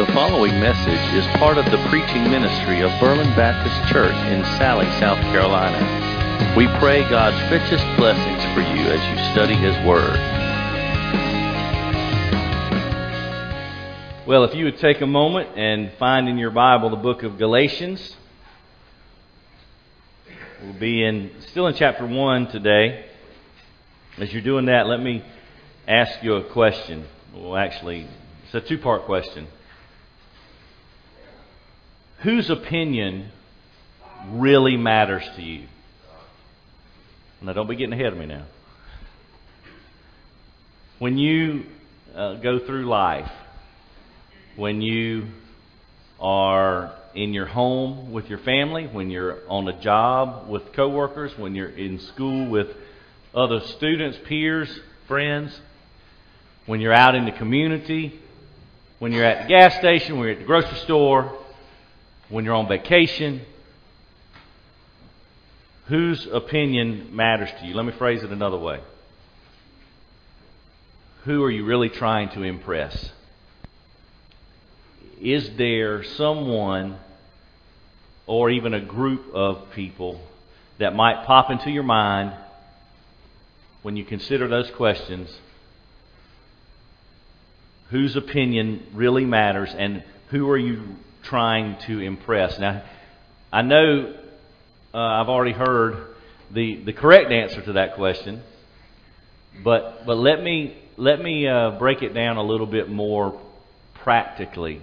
The following message is part of the preaching ministry of Berlin Baptist Church in Salley, South Carolina. We pray God's richest blessings for you as you study His Word. Well, if you would take a moment and find in your Bible the book of Galatians, we'll be in still in chapter 1 today. As you're doing that, let me ask you a question. Well, actually, it's a two part question. Whose opinion really matters to you? Now, don't be getting ahead of me now. When you uh, go through life, when you are in your home with your family, when you're on a job with coworkers, when you're in school with other students, peers, friends, when you're out in the community, when you're at the gas station, when you're at the grocery store, when you're on vacation, whose opinion matters to you? Let me phrase it another way. Who are you really trying to impress? Is there someone or even a group of people that might pop into your mind when you consider those questions? Whose opinion really matters and who are you trying to impress? Now, I know uh, I've already heard the, the correct answer to that question, but, but let me, let me uh, break it down a little bit more practically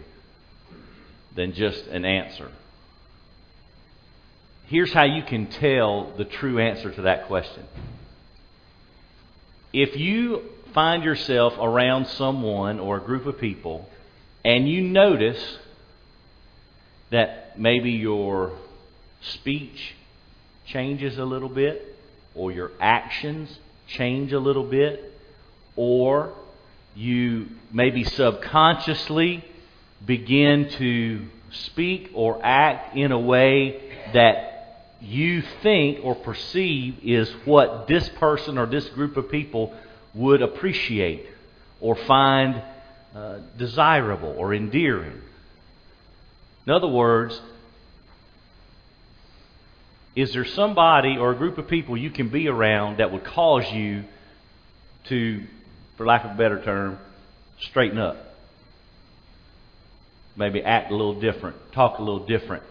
than just an answer. Here's how you can tell the true answer to that question. If you find yourself around someone or a group of people and you notice that maybe your speech changes a little bit, or your actions change a little bit, or you maybe subconsciously begin to speak or act in a way that you think or perceive is what this person or this group of people would appreciate or find uh, desirable or endearing. In other words, is there somebody or a group of people you can be around that would cause you to, for lack of a better term, straighten up? Maybe act a little different, talk a little different,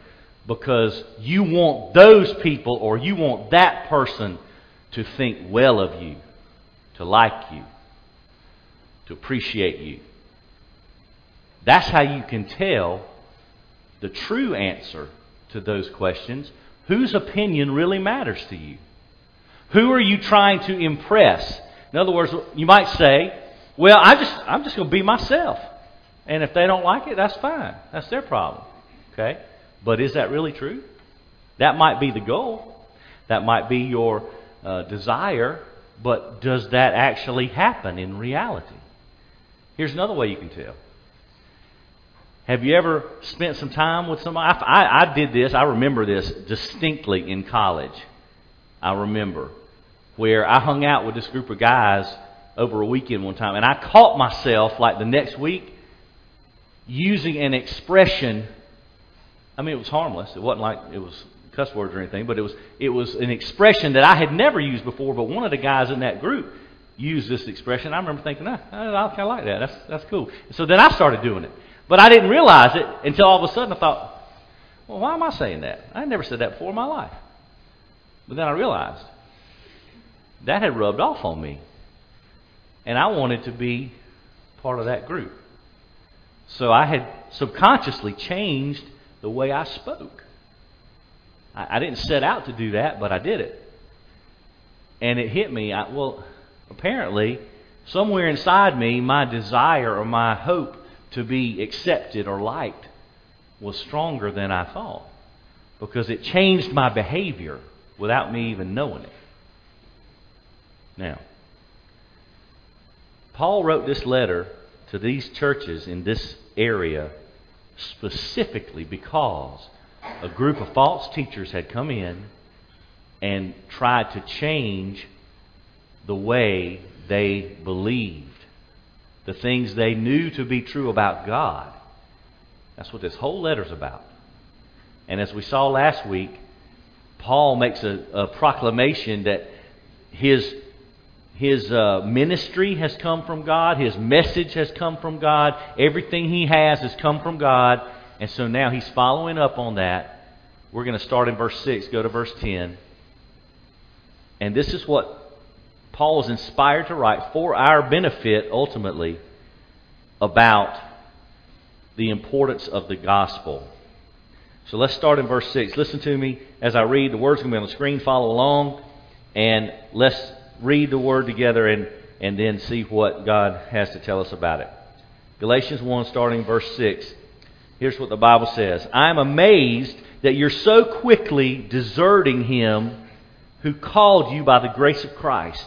because you want those people or you want that person to think well of you, to like you, to appreciate you. That's how you can tell the true answer to those questions. Whose opinion really matters to you? Who are you trying to impress? In other words, you might say, well, I just, I'm just going to be myself. And if they don't like it, that's fine. That's their problem. Okay? But is that really true? That might be the goal. That might be your uh, desire. But does that actually happen in reality? Here's another way you can tell. Have you ever spent some time with somebody? I, I, I, did this. I remember this distinctly in college. I remember where I hung out with this group of guys over a weekend one time, and I caught myself like the next week using an expression. I mean, it was harmless. It wasn't like it was cuss words or anything, but it was it was an expression that I had never used before. But one of the guys in that group used this expression. I remember thinking, ah, I kind of like that. That's that's cool. So then I started doing it. But I didn't realize it until all of a sudden I thought, well, why am I saying that? I never said that before in my life. But then I realized that had rubbed off on me. And I wanted to be part of that group. So I had subconsciously changed the way I spoke. I, I didn't set out to do that, but I did it. And it hit me. I, well, apparently, somewhere inside me, my desire or my hope to be accepted or liked was stronger than I thought because it changed my behavior without me even knowing it. Now, Paul wrote this letter to these churches in this area specifically because a group of false teachers had come in and tried to change the way they believed the things they knew to be true about God, That's what this whole letter's about. And as we saw last week, Paul makes a, a proclamation that his, his uh, ministry has come from God, his message has come from God, everything he has has come from God. And so now he's following up on that. We're going to start in verse 6, go to verse 10. And this is what Paul is inspired to write for our benefit ultimately about the importance of the gospel. So let's start in verse 6. Listen to me as I read. The word's going to be on the screen. Follow along. And let's read the word together and, and then see what God has to tell us about it. Galatians 1, starting verse 6. Here's what the Bible says I am amazed that you're so quickly deserting him who called you by the grace of Christ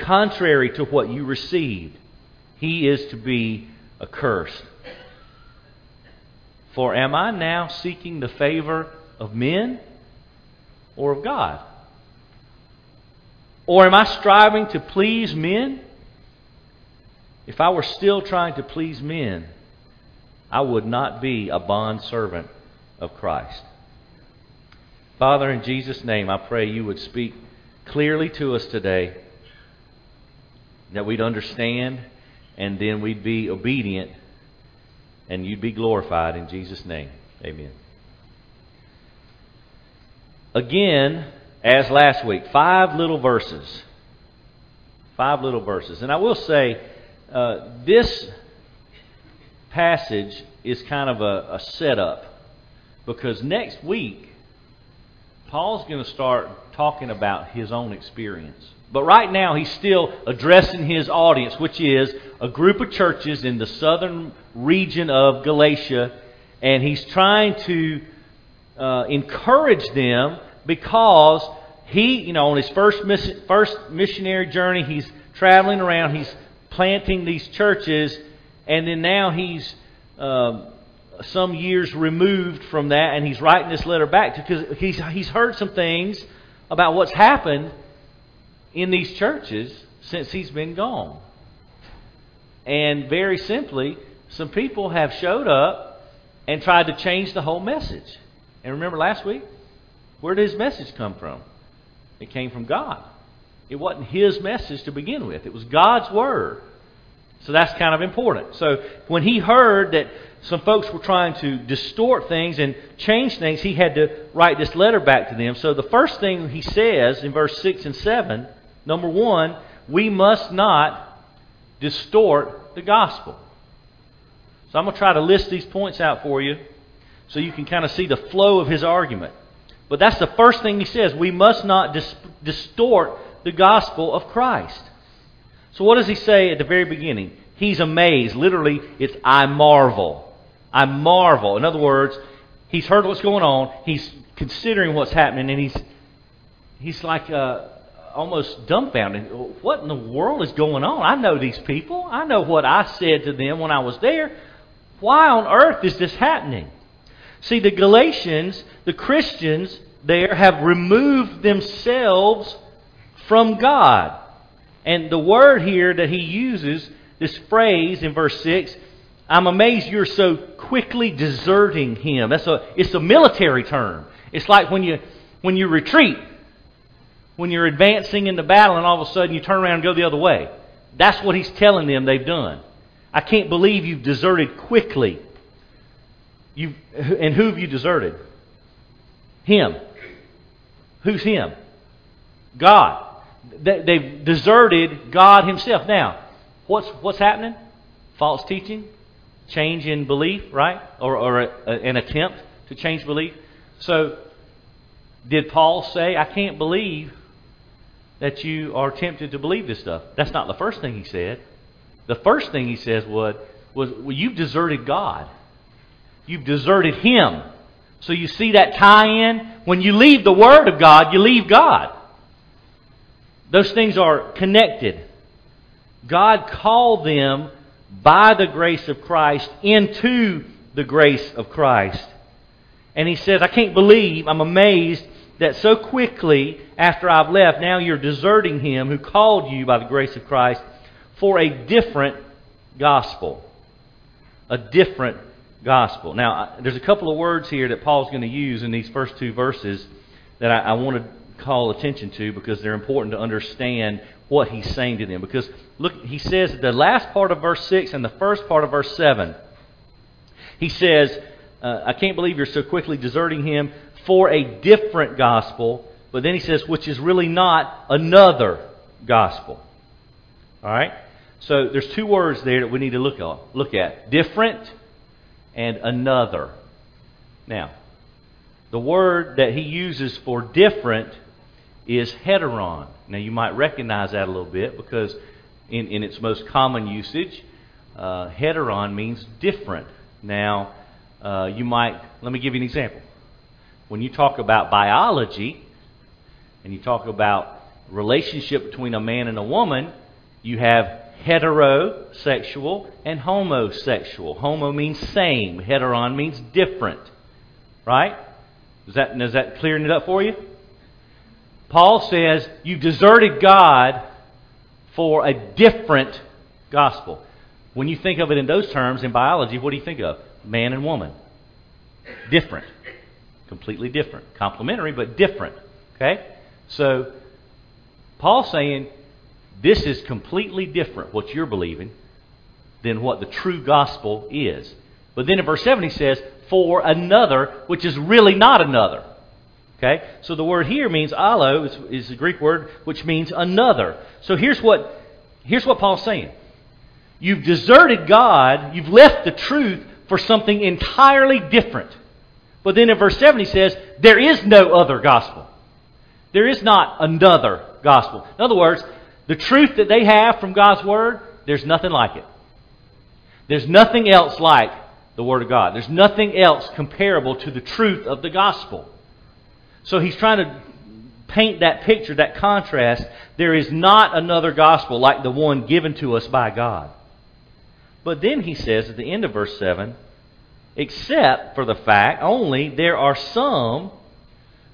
contrary to what you received, he is to be accursed. For am I now seeking the favor of men or of God? Or am I striving to please men? If I were still trying to please men, I would not be a bond servant of Christ. Father, in Jesus' name, I pray you would speak clearly to us today, that we'd understand, and then we'd be obedient and you'd be glorified in Jesus' name. Amen. Again, as last week, five little verses. Five little verses. And I will say, uh, this passage is kind of a, a setup because next week, Paul's going to start talking about his own experience. But right now, he's still addressing his audience, which is a group of churches in the southern region of Galatia, and he's trying to uh, encourage them because he, you know, on his first, first missionary journey, he's traveling around, he's planting these churches, and then now he's uh, some years removed from that, and he's writing this letter back because he's, he's heard some things about what's happened in these churches since he's been gone. And very simply, some people have showed up and tried to change the whole message. And remember last week? Where did his message come from? It came from God. It wasn't his message to begin with, it was God's Word. So that's kind of important. So when he heard that some folks were trying to distort things and change things, he had to write this letter back to them. So the first thing he says in verse 6 and 7 Number one, we must not distort the gospel. So I'm going to try to list these points out for you so you can kind of see the flow of his argument. But that's the first thing he says. We must not dis- distort the gospel of Christ. So what does he say at the very beginning? He's amazed. Literally, it's I marvel. I marvel. In other words, he's heard what's going on. He's considering what's happening, and he's he's like, uh, almost dumbfounded. What in the world is going on? I know these people. I know what I said to them when I was there. Why on earth is this happening? See, the Galatians, the Christians there, have removed themselves from God. And the word here that he uses, this phrase in verse 6, I'm amazed you're so quickly deserting him. That's a, it's a military term. It's like when you, when you retreat when you're advancing into battle and all of a sudden you turn around and go the other way. That's what he's telling them they've done. I can't believe you've deserted quickly. you and who have you deserted? Him. Who's him? God. They've deserted God Himself. Now, what's, what's happening? False teaching, change in belief, right? Or, or a, a, an attempt to change belief. So, did Paul say, I can't believe that you are tempted to believe this stuff. That's not the first thing he said. The first thing he says was, was well, you've deserted God. you've deserted Him. So you see that tie in? When you leave the Word of God, you leave God. Those things are connected. God called them by the grace of Christ into the grace of Christ. And he says, I can't believe, I'm amazed that so quickly after I've left, now you're deserting him who called you by the grace of Christ for a different gospel. A different gospel. Now, there's a couple of words here that Paul's going to use in these first two verses that I, I want to call attention to because they're important to understand what he's saying to them. Because look, he says the last part of verse 6 and the first part of verse 7. He says, uh, I can't believe you're so quickly deserting him for a different gospel. But then he says, which is really not another gospel. All right? So there's two words there that we need to look at. Look at different and another. Now, the word that he uses for different is heteron. Now, you might recognize that a little bit because, in, in its most common usage, uh, heteron means different. Now, uh, you might, let me give you an example. When you talk about biology and you talk about relationship between a man and a woman, you have heterosexual and homosexual. Homo means same, heteron means different. Right? Is that, is that clearing it up for you? Paul says, you've deserted God for a different gospel. When you think of it in those terms in biology, what do you think of? Man and woman. Different. Completely different. Complementary, but different. Okay? So, Paul's saying this is completely different, what you're believing, than what the true gospel is. But then in verse 7 he says, for another, which is really not another. Okay? So the word here means allo, is, is a Greek word which means another. So here's what, here's what Paul's saying. You've deserted God, you've left the truth for something entirely different. But then in verse 7 he says, there is no other gospel. There is not another gospel. In other words, the truth that they have from God's Word, there's nothing like it. There's nothing else like the Word of God. There's nothing else comparable to the truth of the gospel. So he's trying to paint that picture, that contrast. There is not another gospel like the one given to us by God. But then he says at the end of verse 7 except for the fact only there are some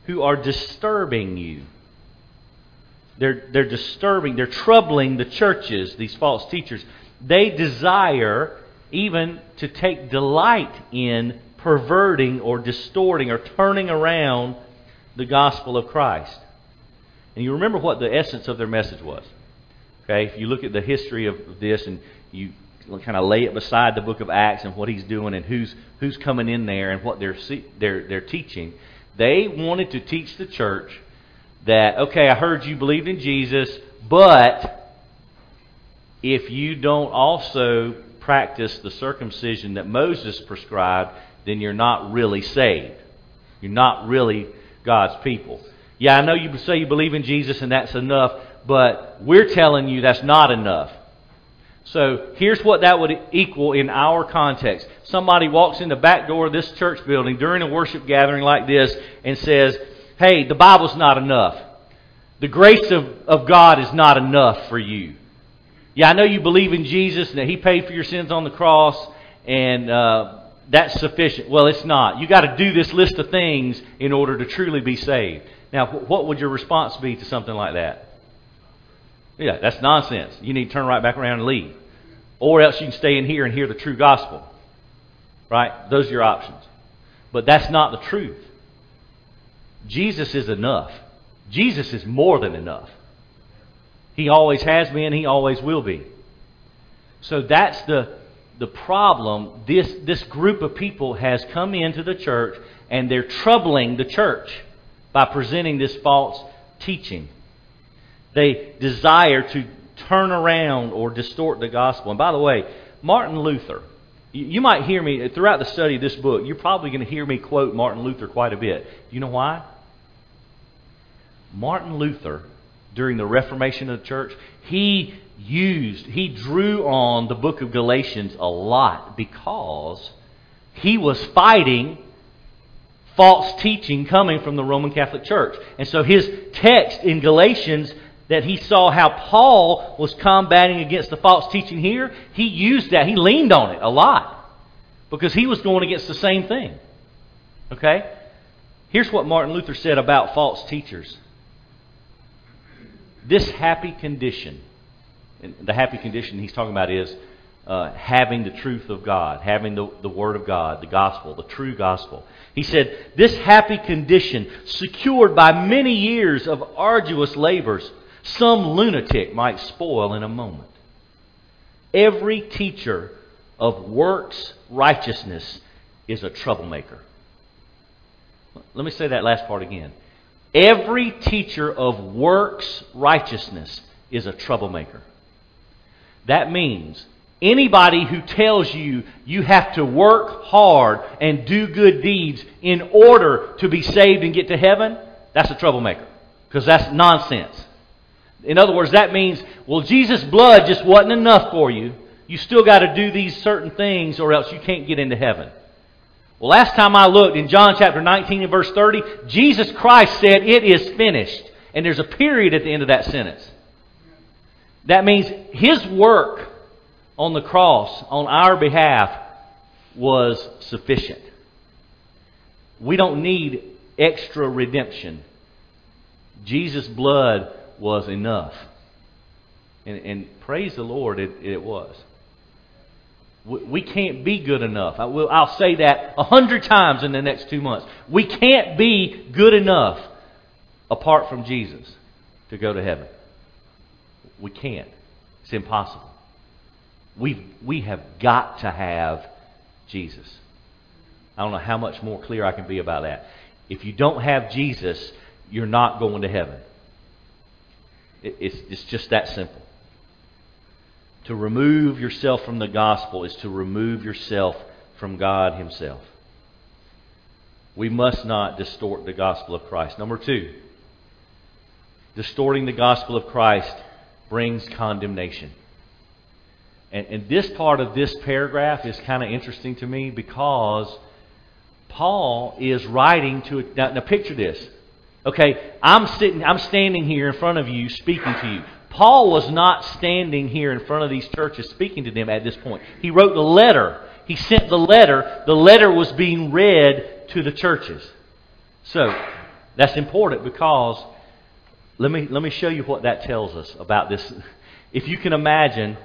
who are disturbing you. They're, they're disturbing, they're troubling the churches, these false teachers. They desire even to take delight in perverting or distorting or turning around the gospel of Christ. And you remember what the essence of their message was. Okay, if you look at the history of this and you kind of lay it beside the book of Acts and what he's doing and who's who's coming in there and what they're they're they're teaching, they wanted to teach the church that okay, I heard you believed in Jesus, but if you don't also practice the circumcision that Moses prescribed, then you're not really saved. You're not really God's people. Yeah, I know you say you believe in Jesus and that's enough, but we're telling you that's not enough. So here's what that would equal in our context. Somebody walks in the back door of this church building during a worship gathering like this and says, Hey, the Bible's not enough. The grace of, of God is not enough for you. Yeah, I know you believe in Jesus and that He paid for your sins on the cross, and uh, that's sufficient. Well, it's not. You've got to do this list of things in order to truly be saved. Now, what would your response be to something like that? Yeah, that's nonsense. You need to turn right back around and leave. Or else you can stay in here and hear the true gospel. Right? Those are your options. But that's not the truth. Jesus is enough. Jesus is more than enough. He always has been, he always will be. So that's the the problem, this, this group of people has come into the church and they're troubling the church by presenting this false teaching. They desire to turn around or distort the gospel. And by the way, Martin Luther, you might hear me uh, throughout the study of this book, you're probably going to hear me quote Martin Luther quite a bit. Do You know why? Martin Luther, during the Reformation of the church, he used, he drew on the book of Galatians a lot because he was fighting false teaching coming from the Roman Catholic Church. And so his text in Galatians that he saw how Paul was combating against the false teaching here, he used that. He leaned on it a lot because he was going against the same thing. Okay? Here's what Martin Luther said about false teachers. This happy condition, the happy condition he's talking about is uh, having the truth of God, having the, the Word of God, the gospel, the true gospel. He said, This happy condition, secured by many years of arduous labors, some lunatic might spoil in a moment. Every teacher of works righteousness is a troublemaker. Let me say that last part again. Every teacher of works righteousness is a troublemaker. That means anybody who tells you you have to work hard and do good deeds in order to be saved and get to heaven, that's a troublemaker. Because that's nonsense. In other words, that means, well, Jesus' blood just wasn't enough for you. You still got to do these certain things or else you can't get into heaven. Well, last time I looked in John chapter 19 and verse 30, Jesus Christ said, It is finished. And there's a period at the end of that sentence. That means His work on the cross on our behalf was sufficient. We don't need extra redemption. Jesus' blood was enough. And, and praise the Lord, it, it was. We can't be good enough. I will, I'll say that a hundred times in the next two months. We can't be good enough apart from Jesus to go to heaven. We can't. It's impossible. We've, we have got to have Jesus. I don't know how much more clear I can be about that. If you don't have Jesus, you're not going to heaven. It, it's, it's just that simple. To remove yourself from the gospel is to remove yourself from God Himself. We must not distort the gospel of Christ. Number two, distorting the gospel of Christ brings condemnation. And, and this part of this paragraph is kind of interesting to me because Paul is writing to. Now, now picture this. Okay, I'm sitting, I'm standing here in front of you speaking to you. Paul was not standing here in front of these churches speaking to them at this point. He wrote the letter. He sent the letter. The letter was being read to the churches. So, that's important because let me, let me show you what that tells us about this. If you can imagine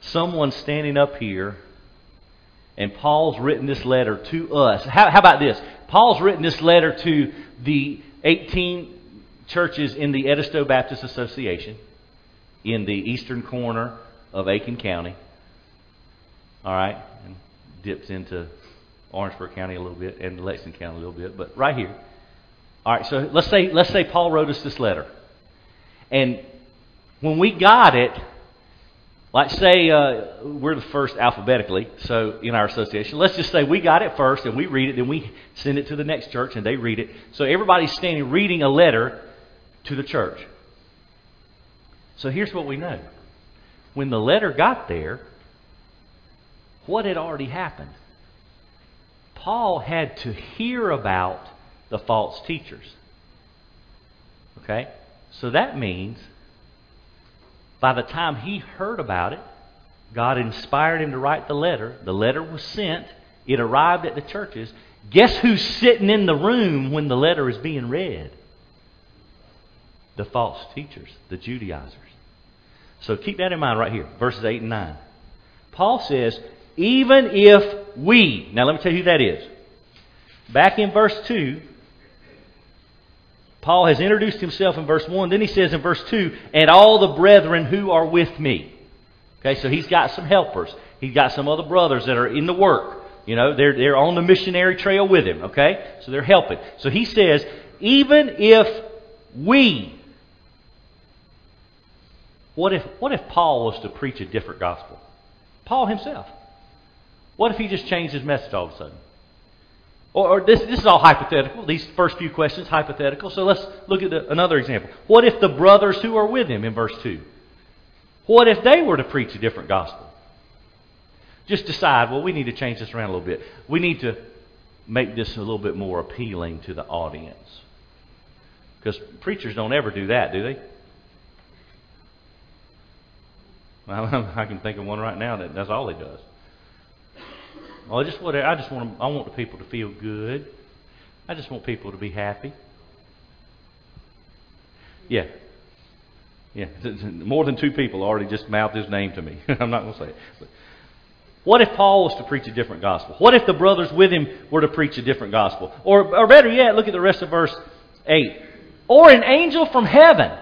someone standing up here and Paul's written this letter to us. How, how about this? Paul's written this letter to the 18 churches in the Edisto Baptist Association in the eastern corner of Aiken County. All right, and dips into Orangeburg County a little bit and Lexington County a little bit, but right here. All right, so let's say let's say Paul wrote us this letter, and when we got it, like say uh, we're the first alphabetically, so in our association, let's just say we got it first and we read it, then we send it to the next church and they read it. So everybody's standing reading a letter to the church. So here's what we know. When the letter got there, what had already happened? Paul had to hear about the false teachers. Okay? So that means by the time he heard about it, God inspired him to write the letter. The letter was sent. It arrived at the churches. Guess who's sitting in the room when the letter is being read? the false teachers, the Judaizers. So keep that in mind right here, verses 8 and 9. Paul says, even if we, now let me tell you who that is. Back in verse 2, Paul has introduced himself in verse 1. Then he says in verse 2, and all the brethren who are with me. Okay, so he's got some helpers. He's got some other brothers that are in the work. You know, they're, they're on the missionary trail with him. Okay, so they're helping. So he says, even if we, what if, what if Paul was to preach a different gospel? Paul himself. What if he just changed his message all of a sudden? Or, or this, this is all hypothetical. These first few questions, hypothetical. So let's look at the, another example. What if the brothers who are with him in verse 2? What if they were to preach a different gospel? just decide, well, we need to change this around a little bit. We need to make this a little bit more appealing to the audience. Because preachers don't ever do that, do they? I can think of one right now that that's all he does. I just what I just want I want the people to feel good. I just want people to be happy. Yeah. Yeah. More than two people already just mouthed his name to me. I'm not going to say it. But what if Paul was to preach a different gospel? What if the brothers with him were to preach a different gospel? Or, or better yet, look at the rest of verse 8. Or an angel from heaven.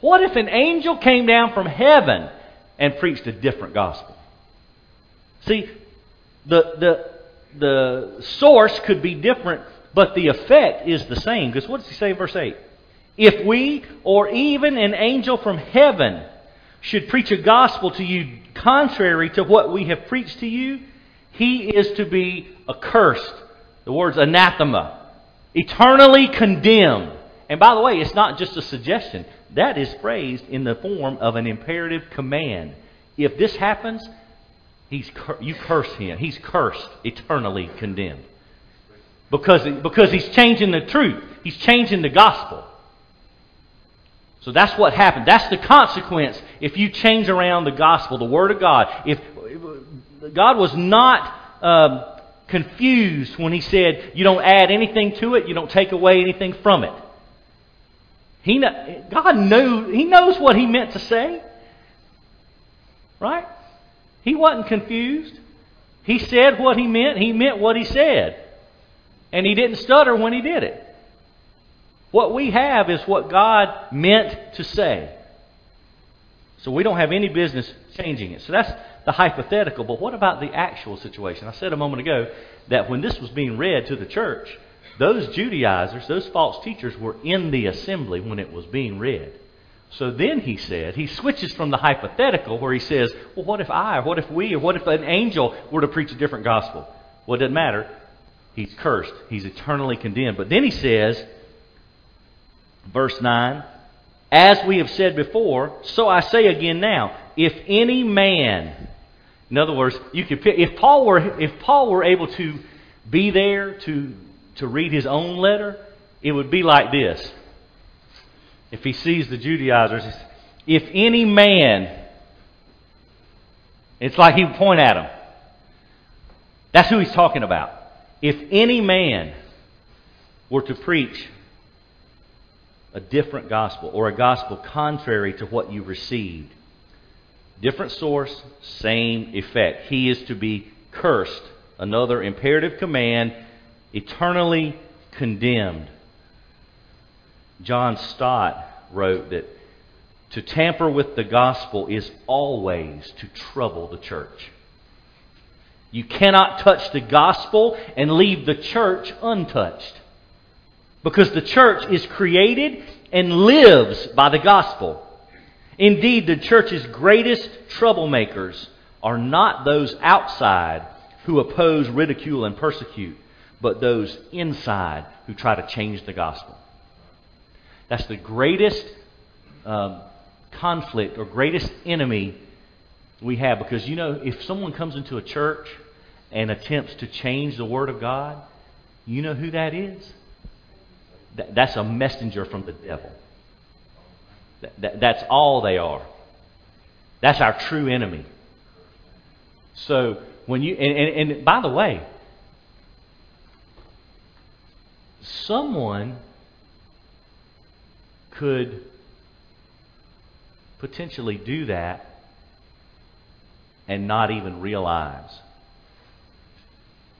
What if an angel came down from heaven and preached a different gospel? See, the, the, the source could be different, but the effect is the same. Because what does he say in verse 8? If we, or even an angel from heaven, should preach a gospel to you contrary to what we have preached to you, he is to be accursed. The word's anathema. Eternally condemned. And by the way, it's not just a suggestion. That is phrased in the form of an imperative command. If this happens, he's you curse him. He's cursed, eternally condemned. Because, because he's changing the truth. He's changing the gospel. So that's what happened. That's the consequence if you change around the gospel, the Word of God. If God was not um, confused when He said, "You don't add anything to it, you don't take away anything from it." He, God knew, He knows what He meant to say. Right? He wasn't confused. He said what He meant, He meant what He said. And He didn't stutter when He did it. What we have is what God meant to say. So we don't have any business changing it. So that's the hypothetical. But what about the actual situation? I said a moment ago that when this was being read to the church, those Judaizers, those false teachers, were in the assembly when it was being read. So then he said, he switches from the hypothetical where he says, well, what if I, or what if we, or what if an angel were to preach a different gospel? Well, it doesn't matter. He's cursed. He's eternally condemned. But then he says, verse 9, as we have said before, so I say again now, if any man, in other words, you could pick, if Paul were if Paul were able to be there to to read his own letter, it would be like this. If he sees the Judaizers, if any man, it's like he would point at them. That's who he's talking about. If any man were to preach a different gospel or a gospel contrary to what you received, different source, same effect. He is to be cursed. Another imperative command eternally condemned. John Stott wrote that to tamper with the gospel is always to trouble the church. You cannot touch the gospel and leave the church untouched. Because the church is created and lives by the gospel. Indeed, the church's greatest troublemakers are not those outside who oppose, ridicule, and persecute, but those inside who try to change the gospel. That's the greatest um, conflict or greatest enemy we have because you know, if someone comes into a church and attempts to change the Word of God, you know who that is? that's a messenger from the devil. that's all they are. That's our true enemy. So when you and, and, and by the way, someone could potentially do that and not even realize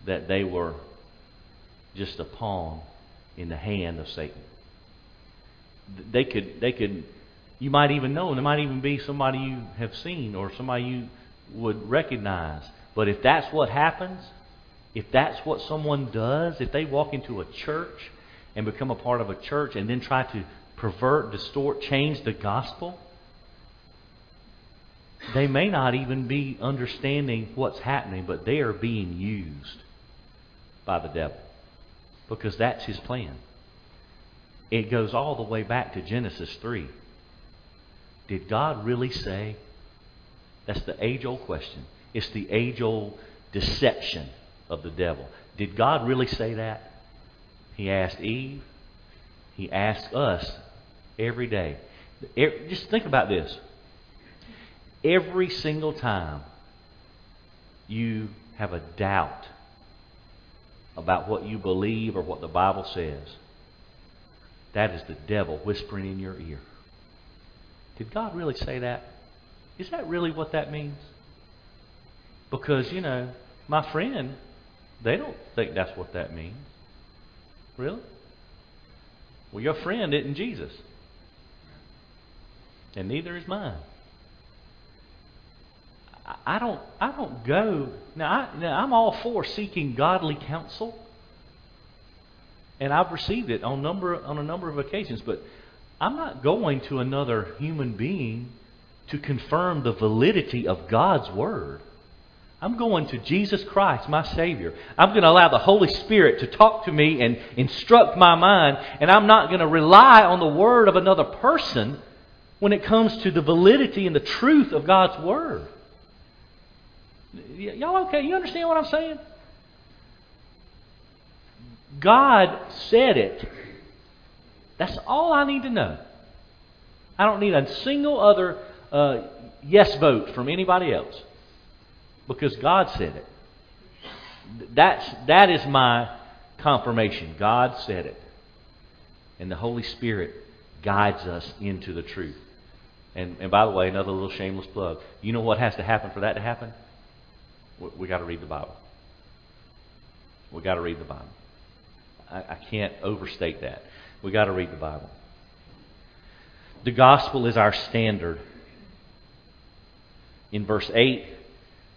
that they were just a pawn in the hand of Satan. They could, they could, you might even know, and it might even be somebody you have seen or somebody you would recognize. But if that's what happens, if that's what someone does, if they walk into a church and become a part of a church and then try to pervert, distort, change the gospel, they may not even be understanding what's happening, but they are being used by the devil because that's his plan. It goes all the way back to Genesis 3. Did God really say? That's the age old question. It's the age old deception of the devil. Did God really say that? He asked Eve. He asked us every day. Just think about this. Every single time you have a doubt about what you believe or what the Bible says, that is the devil whispering in your ear. Did God really say that? Is that really what that means? Because, you know, my friend, they don't think that's what that means. Really? Well, your friend isn't Jesus. And neither is mine. I don't, I don't go. Now, I, now, I'm all for seeking godly counsel. And I've received it on, number, on a number of occasions. But I'm not going to another human being to confirm the validity of God's Word. I'm going to Jesus Christ, my Savior. I'm going to allow the Holy Spirit to talk to me and instruct my mind, and I'm not going to rely on the word of another person when it comes to the validity and the truth of God's Word. Y- y'all okay? You understand what I'm saying? God said it. That's all I need to know. I don't need a single other uh, yes vote from anybody else because God said it. That's, that is my confirmation. God said it. And the Holy Spirit guides us into the truth. And, and by the way, another little shameless plug. You know what has to happen for that to happen? We, we got to read the Bible. We got to read the Bible. I, I can't overstate that. We got to read the Bible. The gospel is our standard. In verse 8,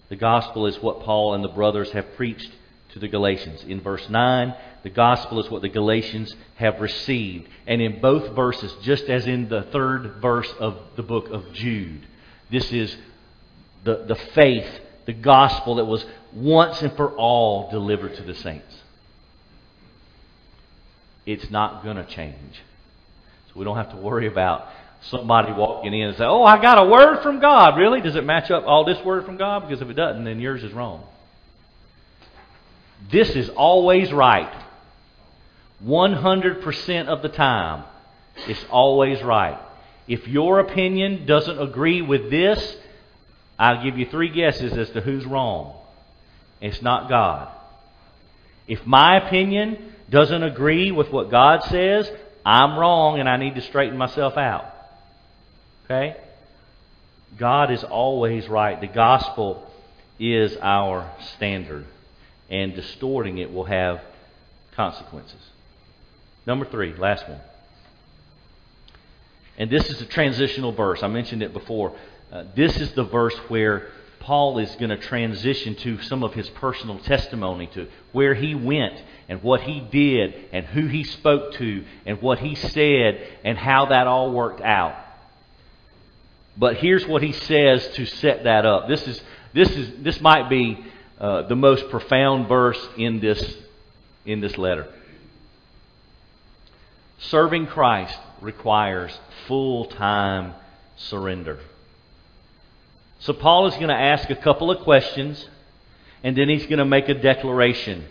the gospel is what Paul and the brothers have preached to the Galatians. In verse 9, the gospel is what the Galatians have received. And in both verses, just as in the third verse of the book of Jude, this is the, the faith, the gospel that was once and for all delivered to the saints. It's not going to change. So we don't have to worry about somebody walking in and say, Oh, I got a word from God. Really? Does it match up all this word from God? Because if it doesn't, then yours is wrong. This is always right. 100% of the time, it's always right. If your opinion doesn't agree with this, I'll give you three guesses as to who's wrong. It's not God. If my opinion doesn't agree with what God says, I'm wrong and I need to straighten myself out. Okay? God is always right. The gospel is our standard, and distorting it will have consequences. Number three, last one. And this is a transitional verse. I mentioned it before. Uh, this is the verse where Paul is going to transition to some of his personal testimony to where he went and what he did and who he spoke to and what he said and how that all worked out. But here's what he says to set that up. This is this is this might be uh, the most profound verse in this in this letter. Serving Christ requires full time surrender. So, Paul is going to ask a couple of questions, and then he's going to make a declaration.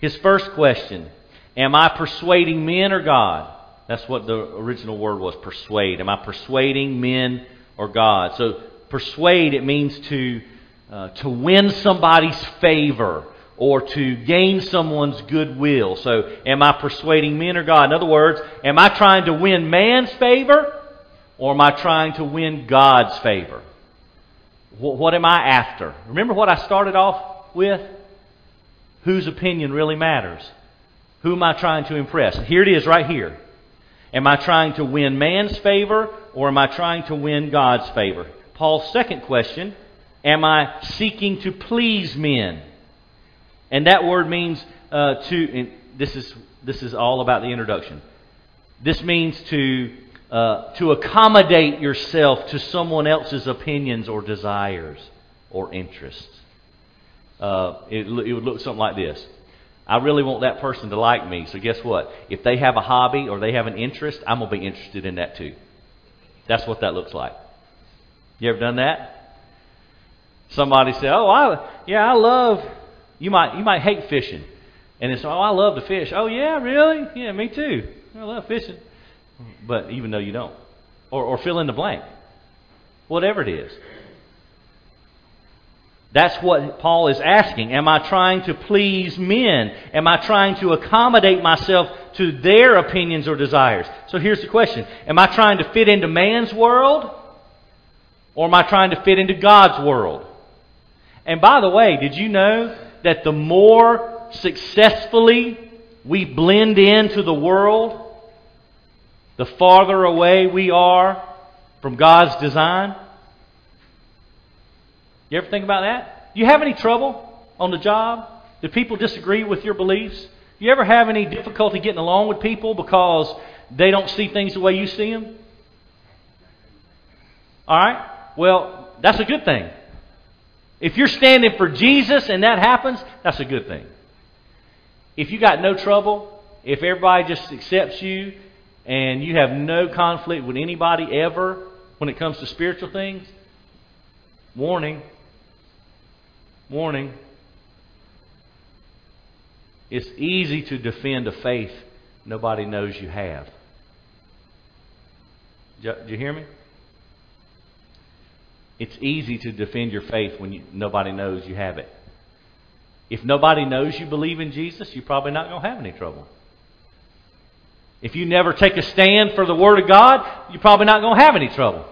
His first question Am I persuading men or God? That's what the original word was persuade. Am I persuading men or God? So, persuade, it means to, uh, to win somebody's favor or to gain someone's goodwill. So, am I persuading men or God? In other words, am I trying to win man's favor or am I trying to win God's favor? What am I after? Remember what I started off with? Whose opinion really matters? Who am I trying to impress? Here it is right here. Am I trying to win man's favor or am I trying to win God's favor? Paul's second question Am I seeking to please men? And that word means uh, to, this is, this is all about the introduction. This means to, uh, to accommodate yourself to someone else's opinions or desires or interests. Uh, it, it would look something like this. I really want that person to like me, so guess what? If they have a hobby or they have an interest, I'm going to be interested in that too. That's what that looks like. You ever done that? Somebody say, "Oh, I yeah, I love." You might you might hate fishing, and it's, "Oh, I love to fish." Oh, yeah, really? Yeah, me too. I love fishing. But even though you don't, or or fill in the blank, whatever it is. That's what Paul is asking. Am I trying to please men? Am I trying to accommodate myself to their opinions or desires? So here's the question Am I trying to fit into man's world? Or am I trying to fit into God's world? And by the way, did you know that the more successfully we blend into the world, the farther away we are from God's design? You ever think about that? Do you have any trouble on the job? Do people disagree with your beliefs? You ever have any difficulty getting along with people because they don't see things the way you see them? All right? Well, that's a good thing. If you're standing for Jesus and that happens, that's a good thing. If you got no trouble, if everybody just accepts you and you have no conflict with anybody ever when it comes to spiritual things, warning, Warning. It's easy to defend a faith nobody knows you have. Do you hear me? It's easy to defend your faith when you, nobody knows you have it. If nobody knows you believe in Jesus, you're probably not going to have any trouble. If you never take a stand for the Word of God, you're probably not going to have any trouble.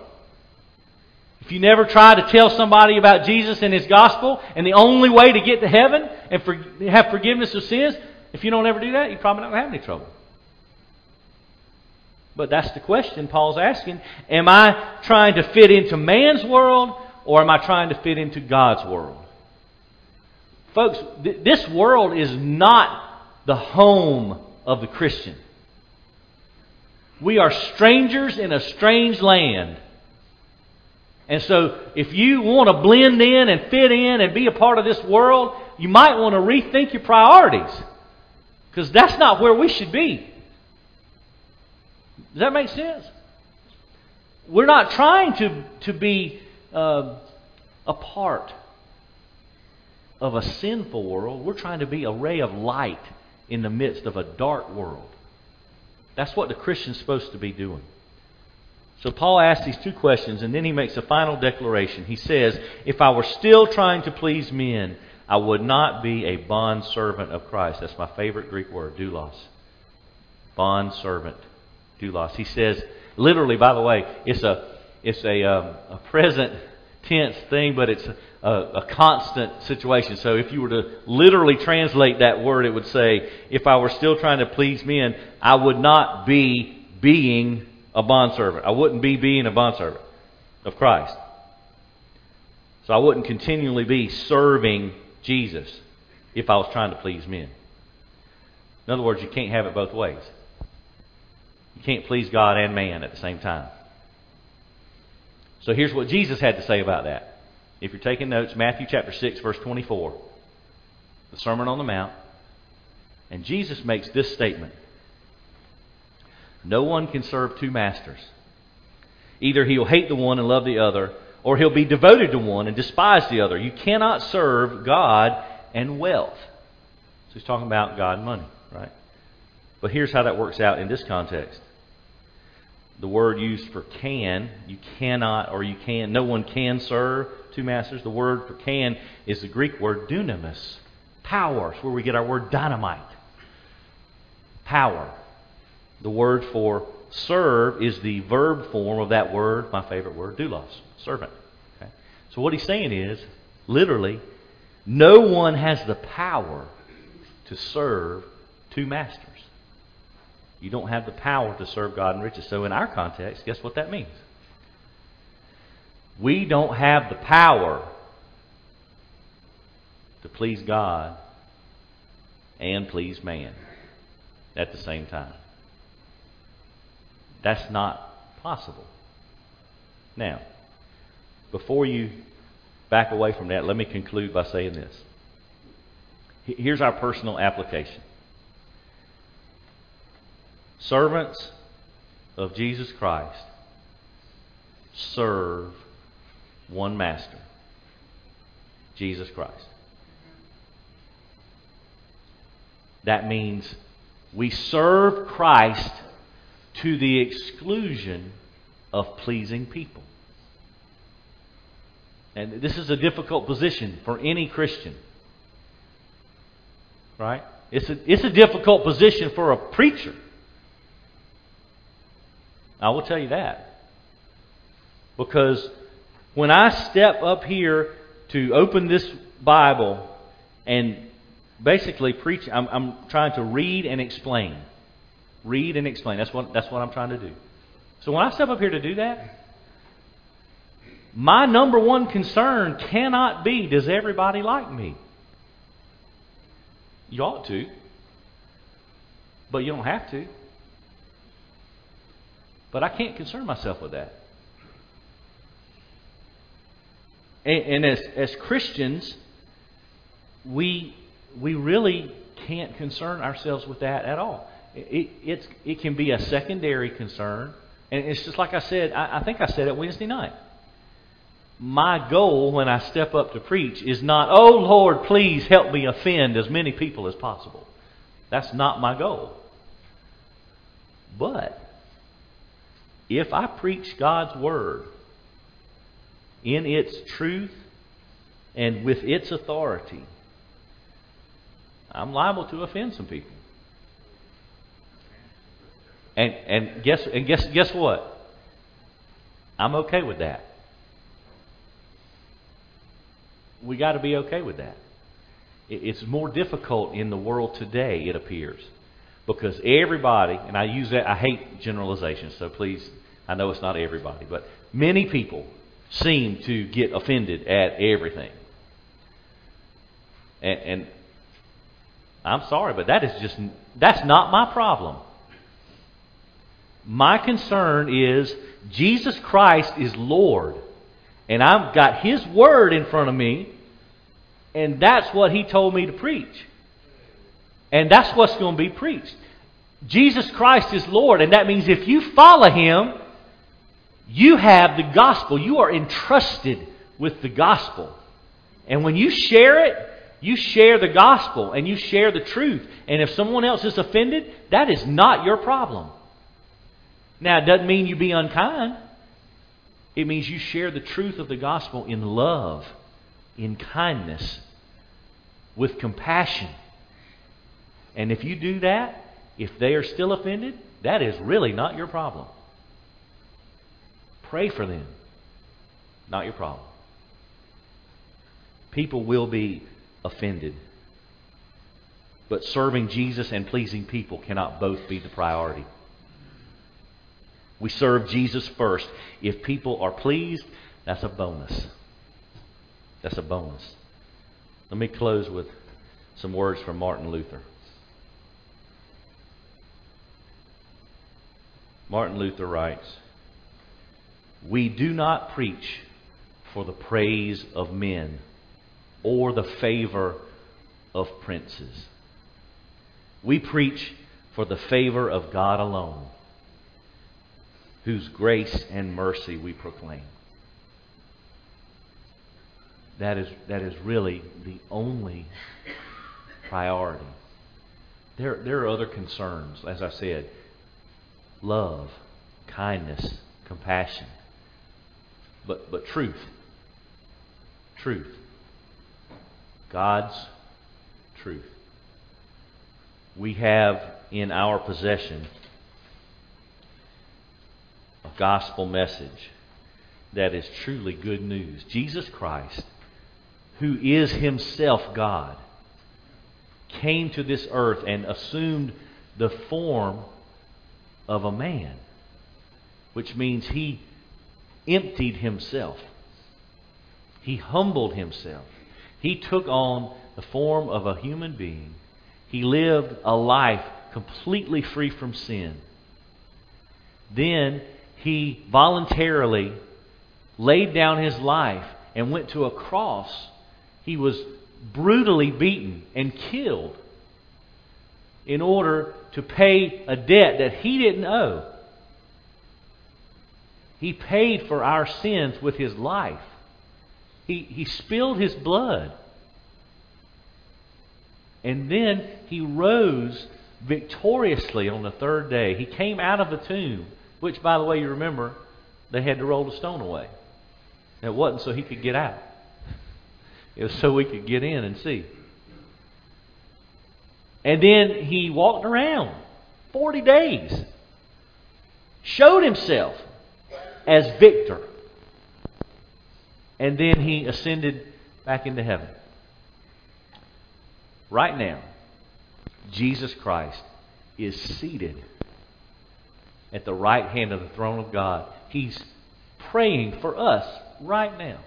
If you never try to tell somebody about Jesus and His gospel and the only way to get to heaven and for, have forgiveness of sins, if you don't ever do that, you're probably not going to have any trouble. But that's the question Paul's asking. Am I trying to fit into man's world or am I trying to fit into God's world? Folks, th- this world is not the home of the Christian. We are strangers in a strange land. And so, if you want to blend in and fit in and be a part of this world, you might want to rethink your priorities. Because that's not where we should be. Does that make sense? We're not trying to, to be uh, a part of a sinful world. We're trying to be a ray of light in the midst of a dark world. That's what the Christian's supposed to be doing. So Paul asks these two questions, and then he makes a final declaration. He says, If I were still trying to please men, I would not be a bond servant of Christ. That's my favorite Greek word, doulos. Bond servant, doulos. He says, literally, by the way, it's a it's a, um, a present tense thing, but it's a, a, constant situation. So if you were to literally translate that word, it would say, "If I were still trying to please men, I would not be being a bondservant. I wouldn't be being a bondservant of Christ. So I wouldn't continually be serving Jesus if I was trying to please men. In other words, you can't have it both ways. You can't please God and man at the same time. So here's what Jesus had to say about that. If you're taking notes, Matthew chapter 6, verse 24, the Sermon on the Mount. And Jesus makes this statement no one can serve two masters. Either he'll hate the one and love the other, or he'll be devoted to one and despise the other. You cannot serve God and wealth. So he's talking about God and money, right? But here's how that works out in this context. The word used for can, you cannot or you can, no one can serve two masters. The word for can is the Greek word dunamis, power. It's where we get our word dynamite. Power. The word for serve is the verb form of that word, my favorite word, doulos, servant. Okay? So what he's saying is, literally, no one has the power to serve two masters. You don't have the power to serve God and riches. So in our context, guess what that means? We don't have the power to please God and please man at the same time. That's not possible. Now, before you back away from that, let me conclude by saying this. Here's our personal application. Servants of Jesus Christ serve one master. Jesus Christ. That means we serve Christ to the exclusion of pleasing people. And this is a difficult position for any Christian. Right? It's a, it's a difficult position for a preacher. I will tell you that. Because when I step up here to open this Bible and basically preach, I'm, I'm trying to read and explain. Read and explain. That's what, that's what I'm trying to do. So when I step up here to do that, my number one concern cannot be does everybody like me? You ought to, but you don't have to. But I can't concern myself with that. And, and as, as Christians, we, we really can't concern ourselves with that at all. It, it, it can be a secondary concern. And it's just like I said, I, I think I said it Wednesday night. My goal when I step up to preach is not, oh Lord, please help me offend as many people as possible. That's not my goal. But if I preach God's Word in its truth and with its authority, I'm liable to offend some people. And and guess and guess guess what? I'm okay with that. We got to be okay with that. It's more difficult in the world today, it appears, because everybody, and I use that, I hate generalizations, so please, I know it's not everybody, but many people seem to get offended at everything. And, and I'm sorry, but that is just, that's not my problem. My concern is Jesus Christ is Lord. And I've got His Word in front of me, and that's what He told me to preach. And that's what's going to be preached. Jesus Christ is Lord, and that means if you follow Him, you have the gospel. You are entrusted with the gospel. And when you share it, you share the gospel and you share the truth. And if someone else is offended, that is not your problem. Now, it doesn't mean you be unkind. It means you share the truth of the gospel in love, in kindness, with compassion. And if you do that, if they are still offended, that is really not your problem. Pray for them. Not your problem. People will be offended. But serving Jesus and pleasing people cannot both be the priority. We serve Jesus first. If people are pleased, that's a bonus. That's a bonus. Let me close with some words from Martin Luther. Martin Luther writes We do not preach for the praise of men or the favor of princes. We preach for the favor of God alone whose grace and mercy we proclaim. That is, that is really the only priority. There, there are other concerns, as I said love, kindness, compassion. But, but truth. Truth. God's truth. We have in our possession a gospel message that is truly good news. Jesus Christ, who is himself God, came to this earth and assumed the form of a man, which means he emptied himself. He humbled himself. He took on the form of a human being. He lived a life completely free from sin. Then he voluntarily laid down his life and went to a cross. He was brutally beaten and killed in order to pay a debt that he didn't owe. He paid for our sins with his life. He, he spilled his blood. And then he rose victoriously on the third day. He came out of the tomb, which, by the way, you remember, they had to roll the stone away. It wasn't so he could get out, it was so we could get in and see. And then he walked around 40 days, showed himself as victor. And then he ascended back into heaven. Right now, Jesus Christ is seated at the right hand of the throne of God. He's praying for us right now.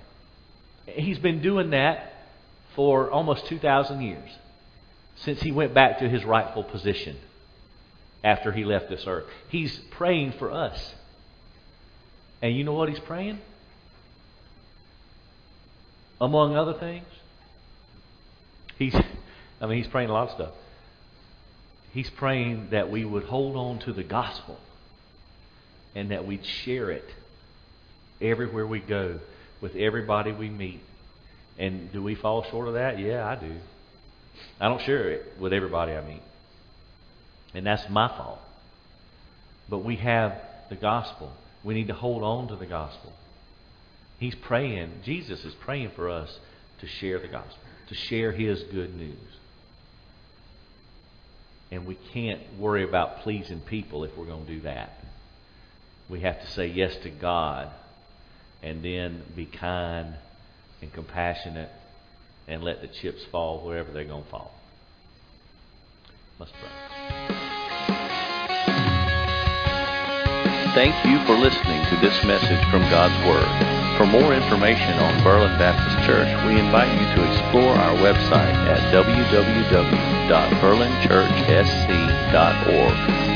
He's been doing that for almost 2,000 years since he went back to his rightful position after he left this earth. He's praying for us. And you know what he's praying? Among other things, he's I mean he's praying a lot of stuff. He's praying that we would hold on to the gospel and that we'd share it everywhere we go with everybody we meet. And do we fall short of that? Yeah, I do. I don't share it with everybody I meet. And that's my fault. But we have the gospel. We need to hold on to the gospel. He's praying, Jesus is praying for us to share the gospel, to share his good news. And we can't worry about pleasing people if we're going to do that. We have to say yes to God and then be kind and compassionate and let the chips fall wherever they're going to fall. Let's pray. Thank you for listening to this message from God's Word. For more information on Berlin Baptist Church, we invite you to explore our website at www.berlinchurchsc.org